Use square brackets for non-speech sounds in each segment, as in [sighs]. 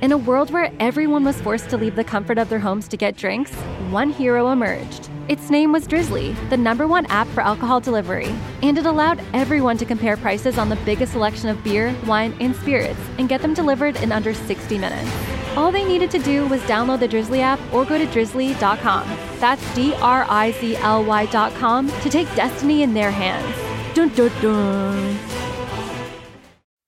In a world where everyone was forced to leave the comfort of their homes to get drinks, one hero emerged. Its name was Drizzly, the number one app for alcohol delivery, and it allowed everyone to compare prices on the biggest selection of beer, wine, and spirits and get them delivered in under 60 minutes. All they needed to do was download the Drizzly app or go to drizzly.com. That's D R I Z L Y.com to take destiny in their hands. Dun dun dun.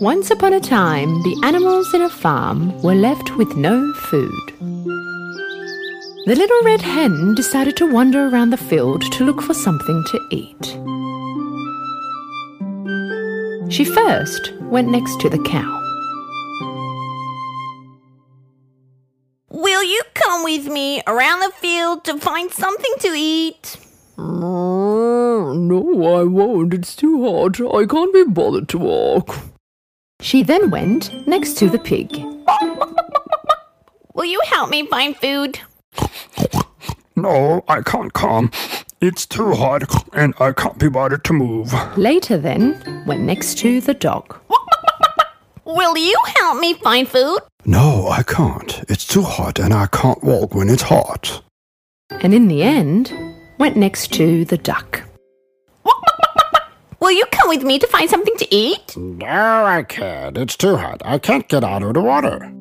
Once upon a time, the animals in a farm were left with no food. The little red hen decided to wander around the field to look for something to eat. She first went next to the cow. Will you come with me around the field to find something to eat? Ah, no, I won't. It's too hot. I can't be bothered to walk. She then went next to the pig. Will you help me find food? No, I can't come. It's too hot and I can't be bothered to move. Later, then, went next to the dog. Will you help me find food? No, I can't. It's too hot and I can't walk when it's hot. And in the end, went next to the duck. Will you come with me to find something to eat? No, I can't. It's too hot. I can't get out of the water.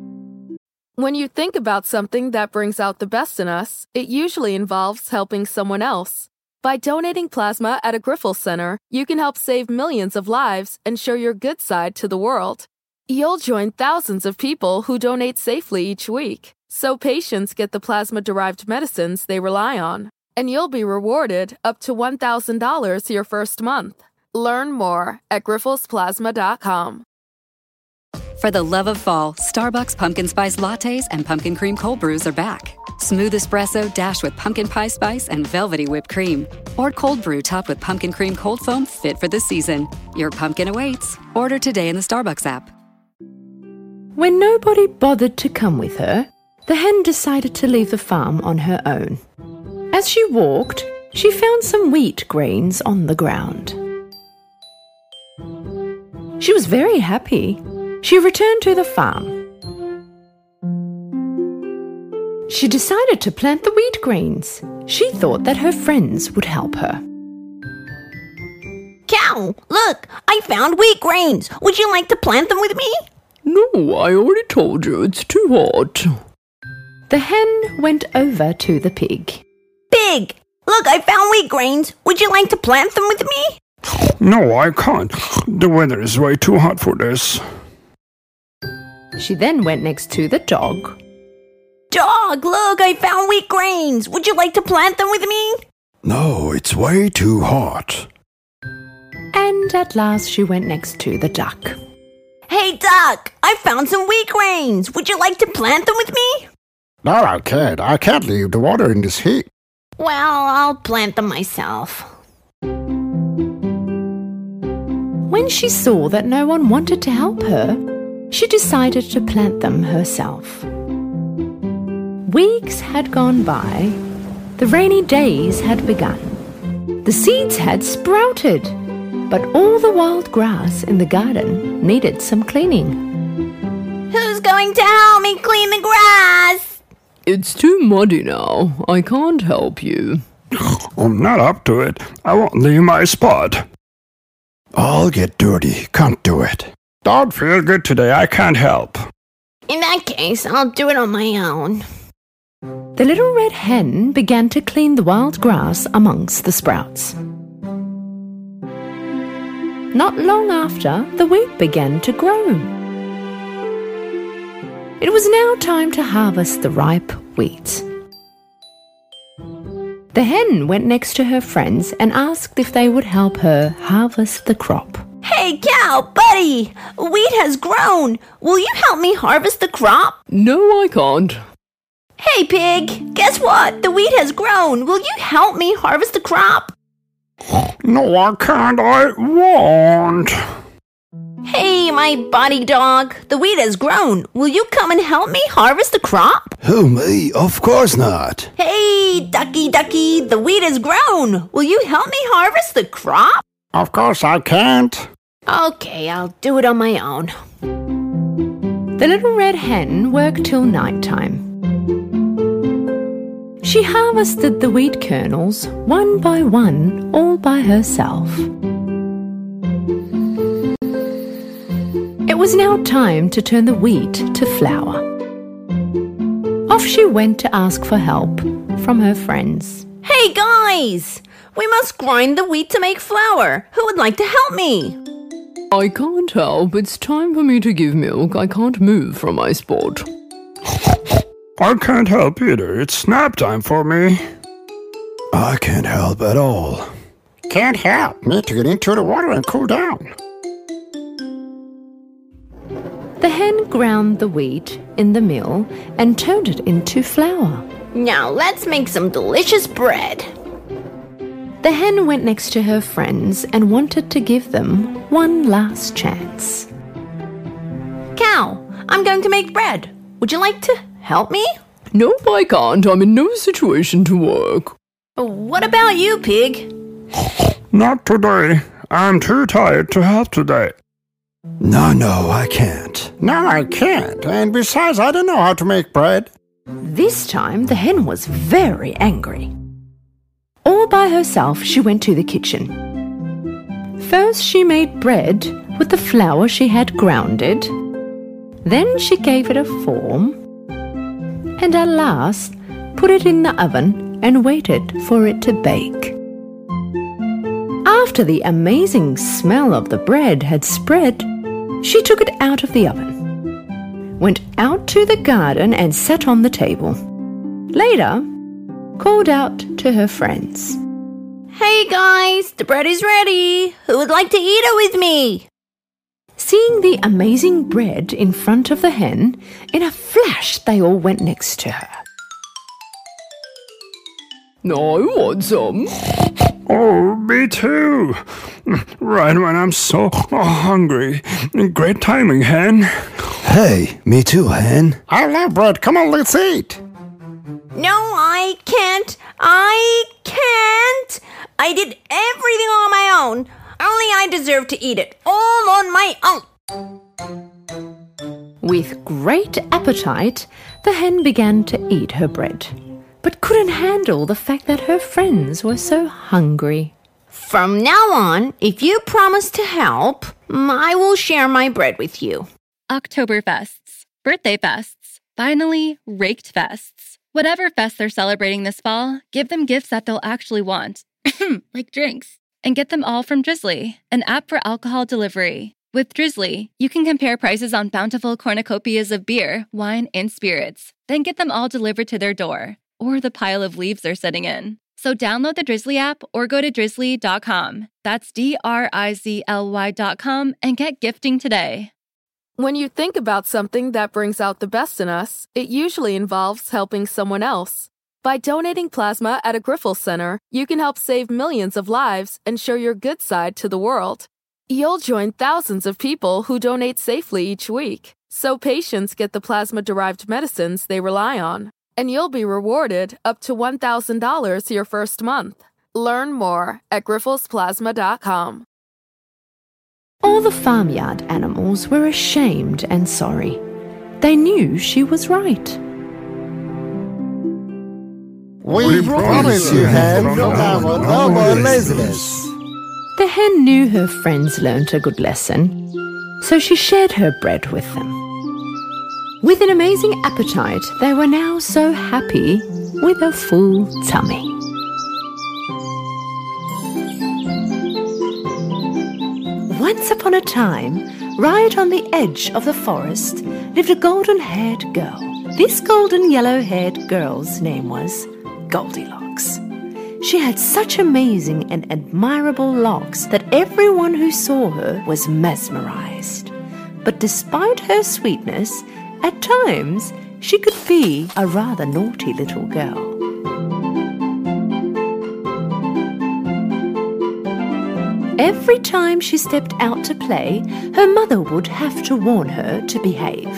When you think about something that brings out the best in us, it usually involves helping someone else. By donating plasma at a Grifols Center, you can help save millions of lives and show your good side to the world. You'll join thousands of people who donate safely each week, so patients get the plasma derived medicines they rely on. And you'll be rewarded up to $1,000 your first month. Learn more at grifolsplasma.com. For the love of fall, Starbucks pumpkin spice lattes and pumpkin cream cold brews are back. Smooth espresso dashed with pumpkin pie spice and velvety whipped cream. Or cold brew topped with pumpkin cream cold foam fit for the season. Your pumpkin awaits. Order today in the Starbucks app. When nobody bothered to come with her, the hen decided to leave the farm on her own. As she walked, she found some wheat grains on the ground. She was very happy. She returned to the farm. She decided to plant the wheat grains. She thought that her friends would help her. Cow, look, I found wheat grains. Would you like to plant them with me? No, I already told you it's too hot. The hen went over to the pig. Pig, look, I found wheat grains. Would you like to plant them with me? No, I can't. The weather is way too hot for this. She then went next to the dog. Dog, look, I found wheat grains. Would you like to plant them with me? No, it's way too hot. And at last she went next to the duck. Hey, duck, I found some wheat grains. Would you like to plant them with me? No, I can't. I can't leave the water in this heat. Well, I'll plant them myself. When she saw that no one wanted to help her, she decided to plant them herself. Weeks had gone by. The rainy days had begun. The seeds had sprouted, but all the wild grass in the garden needed some cleaning. Who's going to help me clean the grass? It's too muddy now. I can't help you. [sighs] I'm not up to it. I won't leave my spot. I'll get dirty. Can't do it. Don't feel good today. I can't help. In that case, I'll do it on my own. The little red hen began to clean the wild grass amongst the sprouts. Not long after, the wheat began to grow. It was now time to harvest the ripe wheat. The hen went next to her friends and asked if they would help her harvest the crop. Hey, cow, buddy! Wheat has grown. Will you help me harvest the crop? No, I can't. Hey, pig! Guess what? The wheat has grown. Will you help me harvest the crop? No, I can't. I won't. Hey, my body dog! The wheat has grown. Will you come and help me harvest the crop? Who, me? Of course not. Hey, ducky ducky! The wheat has grown. Will you help me harvest the crop? Of course I can't. Okay, I'll do it on my own. The little red hen worked till night time. She harvested the wheat kernels one by one, all by herself. Was now time to turn the wheat to flour. Off she went to ask for help from her friends. Hey, guys! We must grind the wheat to make flour. Who would like to help me? I can't help. It's time for me to give milk. I can't move from my spot. I can't help either. It's nap time for me. I can't help at all. Can't help. Need to get into the water and cool down. The hen ground the wheat in the mill and turned it into flour. Now let's make some delicious bread. The hen went next to her friends and wanted to give them one last chance. Cow, I'm going to make bread. Would you like to help me? Nope, I can't. I'm in no situation to work. What about you, pig? [laughs] Not today. I'm too tired to help today. No, no, I can't. No, I can't. And besides, I don't know how to make bread. This time the hen was very angry. All by herself, she went to the kitchen. First, she made bread with the flour she had grounded. Then, she gave it a form. And at last, put it in the oven and waited for it to bake. After the amazing smell of the bread had spread, she took it out of the oven, went out to the garden and sat on the table. Later, called out to her friends. Hey guys, the bread is ready. Who would like to eat it with me? Seeing the amazing bread in front of the hen, in a flash they all went next to her. I want some. Oh, me too. Right when I'm so hungry. Great timing, hen. Hey, me too, hen. I love bread. Come on, let's eat. No, I can't. I can't. I did everything on my own. Only I deserve to eat it all on my own. With great appetite, the hen began to eat her bread, but couldn't handle the fact that her friends were so hungry. From now on, if you promise to help, I will share my bread with you. Oktoberfests, birthday fests, finally, raked fests. Whatever fest they're celebrating this fall, give them gifts that they'll actually want, [clears throat] like drinks. And get them all from Drizzly, an app for alcohol delivery. With Drizzly, you can compare prices on bountiful cornucopias of beer, wine, and spirits, then get them all delivered to their door or the pile of leaves they're sitting in. So download the Drizzly app or go to drizzly.com. That's D R I Z L Y.com and get gifting today. When you think about something that brings out the best in us, it usually involves helping someone else. By donating plasma at a Grifols Center, you can help save millions of lives and show your good side to the world. You'll join thousands of people who donate safely each week, so patients get the plasma derived medicines they rely on. And you'll be rewarded up to $1,000 your first month. Learn more at grifolsplasma.com. All the farmyard animals were ashamed and sorry. They knew she was right. We, promise you, hen, no more, no more laziness. The hen knew her friends learnt a good lesson, so she shared her bread with them. With an amazing appetite, they were now so happy with a full tummy. Once upon a time, right on the edge of the forest, lived a golden haired girl. This golden yellow haired girl's name was Goldilocks. She had such amazing and admirable locks that everyone who saw her was mesmerized. But despite her sweetness, at times she could be a rather naughty little girl. Every time she stepped out to play, her mother would have to warn her to behave.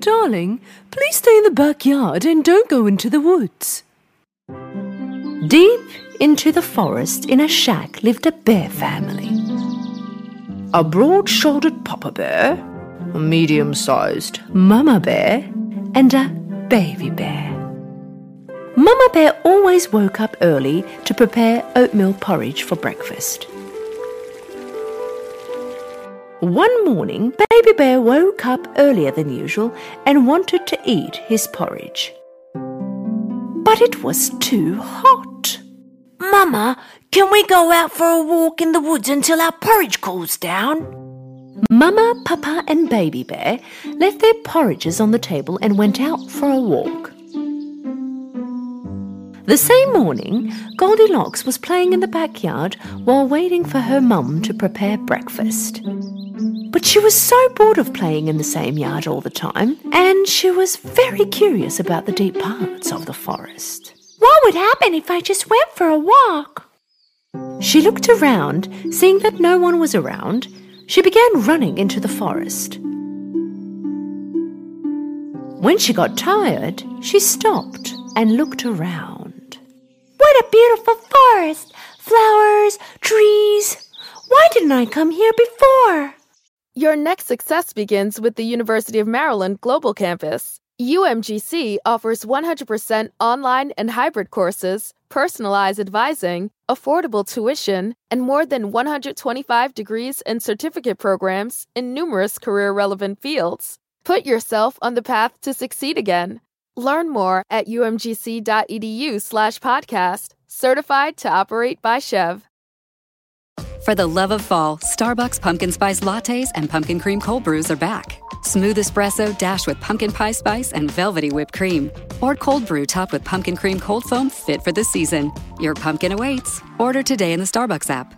Darling, please stay in the backyard and don't go into the woods. Deep into the forest in a shack lived a bear family. A broad shouldered papa bear, a medium sized mama bear, and a baby bear. Mama Bear always woke up early to prepare oatmeal porridge for breakfast. One morning, Baby Bear woke up earlier than usual and wanted to eat his porridge. But it was too hot. Mama, can we go out for a walk in the woods until our porridge cools down? Mama, Papa, and Baby Bear left their porridges on the table and went out for a walk. The same morning, Goldilocks was playing in the backyard while waiting for her mum to prepare breakfast. But she was so bored of playing in the same yard all the time, and she was very curious about the deep parts of the forest. What would happen if I just went for a walk? She looked around, seeing that no one was around. She began running into the forest. When she got tired, she stopped and looked around. What a beautiful forest! Flowers, trees. Why didn't I come here before? Your next success begins with the University of Maryland Global Campus. UMGC offers 100% online and hybrid courses, personalized advising, affordable tuition, and more than 125 degrees and certificate programs in numerous career relevant fields. Put yourself on the path to succeed again. Learn more at umgc.edu slash podcast. Certified to operate by SCHEV. For the love of fall, Starbucks pumpkin spice lattes and pumpkin cream cold brews are back. Smooth espresso dashed with pumpkin pie spice and velvety whipped cream. Or cold brew topped with pumpkin cream cold foam fit for the season. Your pumpkin awaits. Order today in the Starbucks app.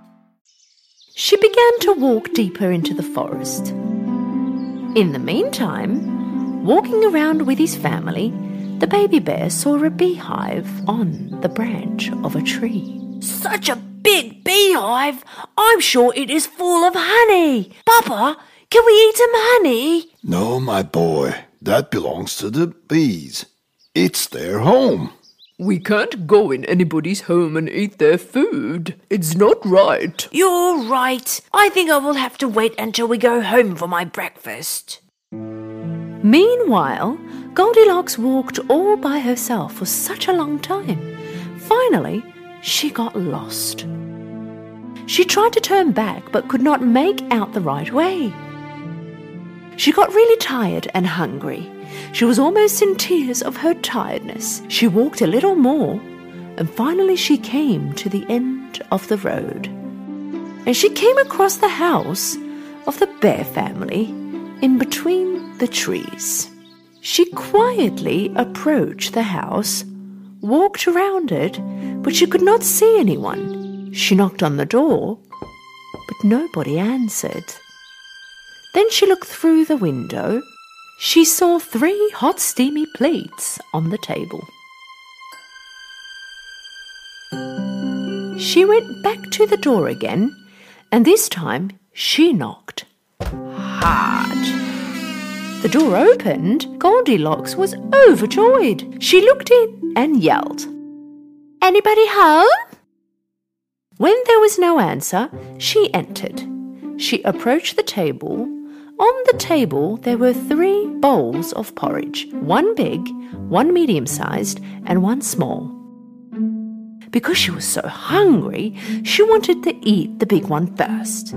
She began to walk deeper into the forest. In the meantime, walking around with his family, the baby bear saw a beehive on the branch of a tree. Such a big beehive! I'm sure it is full of honey. Papa, can we eat some honey? No, my boy, that belongs to the bees. It's their home. We can't go in anybody's home and eat their food. It's not right. You're right. I think I will have to wait until we go home for my breakfast. Meanwhile, Goldilocks walked all by herself for such a long time. Finally, she got lost. She tried to turn back but could not make out the right way. She got really tired and hungry. She was almost in tears of her tiredness. She walked a little more, and finally she came to the end of the road. And she came across the house of the bear family in between the trees. She quietly approached the house, walked around it, but she could not see anyone. She knocked on the door, but nobody answered. Then she looked through the window. She saw three hot, steamy plates on the table. She went back to the door again, and this time she knocked hard. The door opened. Goldilocks was overjoyed. She looked in and yelled, Anybody home? When there was no answer, she entered. She approached the table. On the table, there were three bowls of porridge one big, one medium sized, and one small. Because she was so hungry, she wanted to eat the big one first.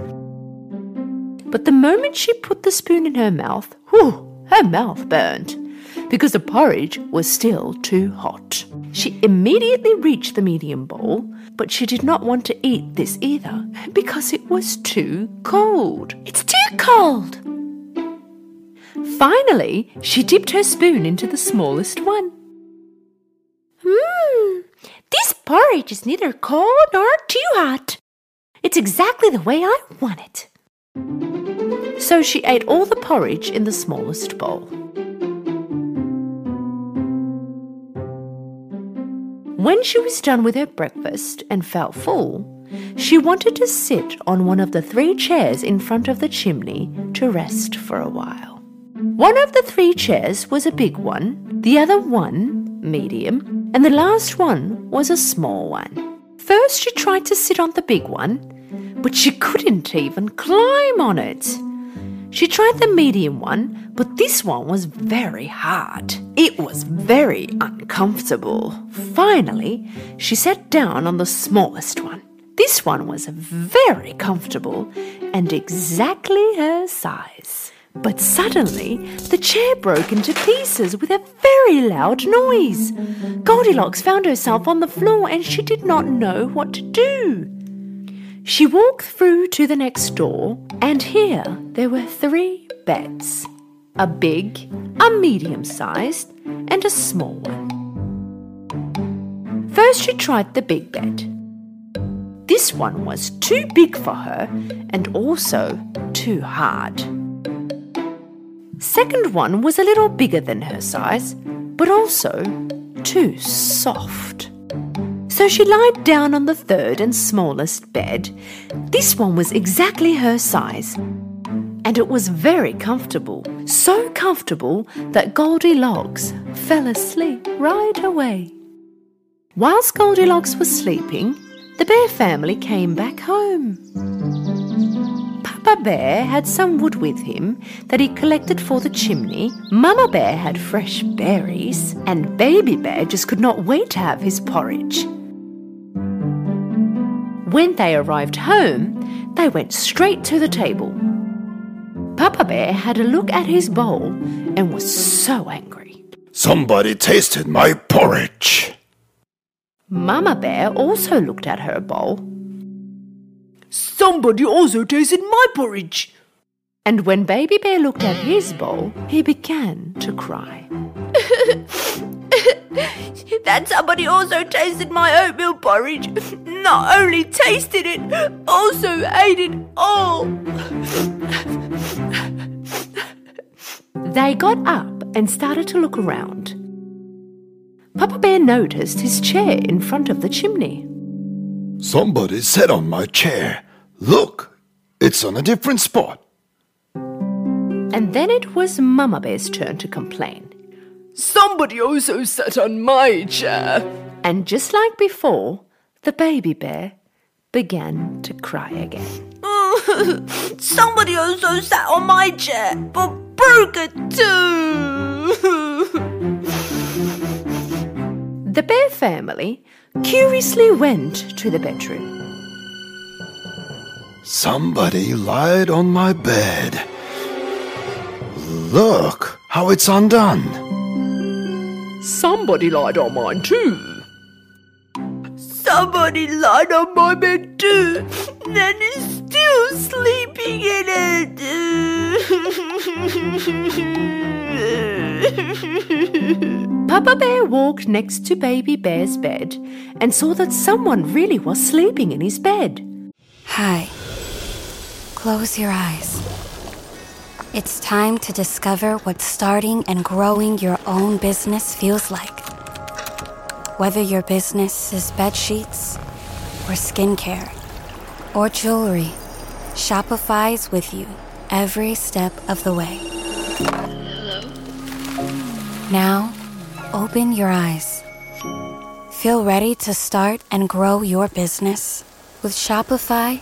But the moment she put the spoon in her mouth, whew, her mouth burned because the porridge was still too hot. She immediately reached the medium bowl, but she did not want to eat this either because it was too cold. It's too cold! Finally, she dipped her spoon into the smallest one. Mmm, this porridge is neither cold nor too hot. It's exactly the way I want it. So she ate all the porridge in the smallest bowl. When she was done with her breakfast and felt full, she wanted to sit on one of the three chairs in front of the chimney to rest for a while. One of the three chairs was a big one, the other one, medium, and the last one was a small one. First, she tried to sit on the big one, but she couldn't even climb on it. She tried the medium one, but this one was very hard. It was very uncomfortable. Finally, she sat down on the smallest one. This one was very comfortable and exactly her size. But suddenly, the chair broke into pieces with a very loud noise. Goldilocks found herself on the floor and she did not know what to do. She walked through to the next door, and here there were three beds a big, a medium sized, and a small one. First, she tried the big bed. This one was too big for her and also too hard. Second one was a little bigger than her size, but also too soft. So she lied down on the third and smallest bed. This one was exactly her size. And it was very comfortable, so comfortable that Goldilocks fell asleep right away. Whilst Goldilocks was sleeping, the bear family came back home. Papa Bear had some wood with him that he collected for the chimney. Mama Bear had fresh berries, and Baby Bear just could not wait to have his porridge. When they arrived home, they went straight to the table. Papa Bear had a look at his bowl and was so angry. Somebody tasted my porridge. Mama Bear also looked at her bowl. Somebody also tasted my porridge. And when Baby Bear looked at his bowl, he began to cry. [laughs] [laughs] that somebody also tasted my oatmeal porridge. [laughs] Not only tasted it, also ate it all. they got up and started to look around. Papa Bear noticed his chair in front of the chimney. Somebody sat on my chair. Look, it's on a different spot. And then it was Mama Bear's turn to complain. Somebody also sat on my chair. And just like before, the baby bear began to cry again. [laughs] Somebody also sat on my chair, but broke it too. the bear family curiously went to the bedroom. Somebody lied on my bed. Look how it's undone. Somebody lied on mine too. Somebody lied on my bed too, and is still sleeping in it. Papa Bear walked next to Baby Bear's bed and saw that someone really was sleeping in his bed. Hi. Close your eyes. It's time to discover what starting and growing your own business feels like. Whether your business is bed sheets, or skincare, or jewelry, Shopify's with you every step of the way. Hello? Now, open your eyes. Feel ready to start and grow your business? With Shopify,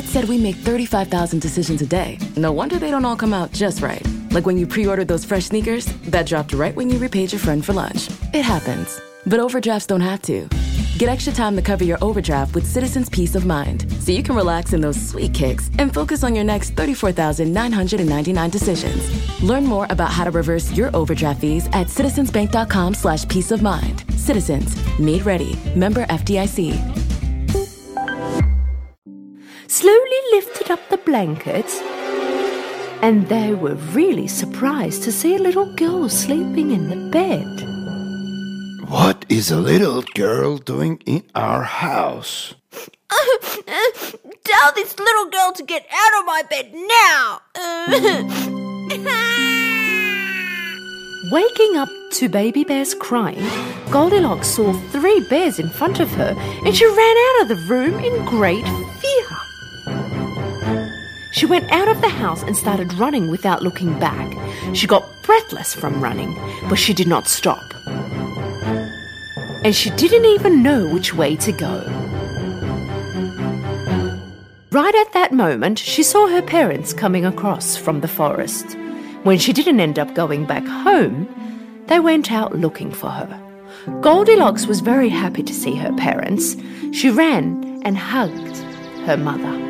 It said we make 35,000 decisions a day. No wonder they don't all come out just right. Like when you pre ordered those fresh sneakers that dropped right when you repaid your friend for lunch. It happens. But overdrafts don't have to. Get extra time to cover your overdraft with Citizens Peace of Mind so you can relax in those sweet kicks and focus on your next 34,999 decisions. Learn more about how to reverse your overdraft fees at citizensbank.com slash peace of mind. Citizens, made ready. Member FDIC. Slowly lifted up the blankets, and they were really surprised to see a little girl sleeping in the bed. What is a little girl doing in our house? [laughs] Tell this little girl to get out of my bed now. [laughs] Waking up to Baby Bear's crying, Goldilocks saw three bears in front of her and she ran out of the room in great fear. She went out of the house and started running without looking back. She got breathless from running, but she did not stop. And she didn't even know which way to go. Right at that moment, she saw her parents coming across from the forest. When she didn't end up going back home, they went out looking for her. Goldilocks was very happy to see her parents. She ran and hugged her mother.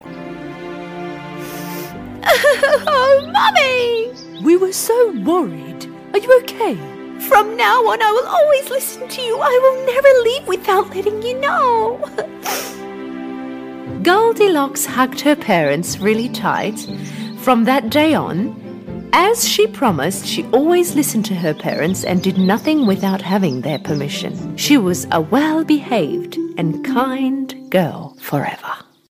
[laughs] oh, Mummy! We were so worried. Are you okay? From now on, I will always listen to you. I will never leave without letting you know. [laughs] Goldilocks hugged her parents really tight. From that day on, as she promised, she always listened to her parents and did nothing without having their permission. She was a well behaved and kind girl forever.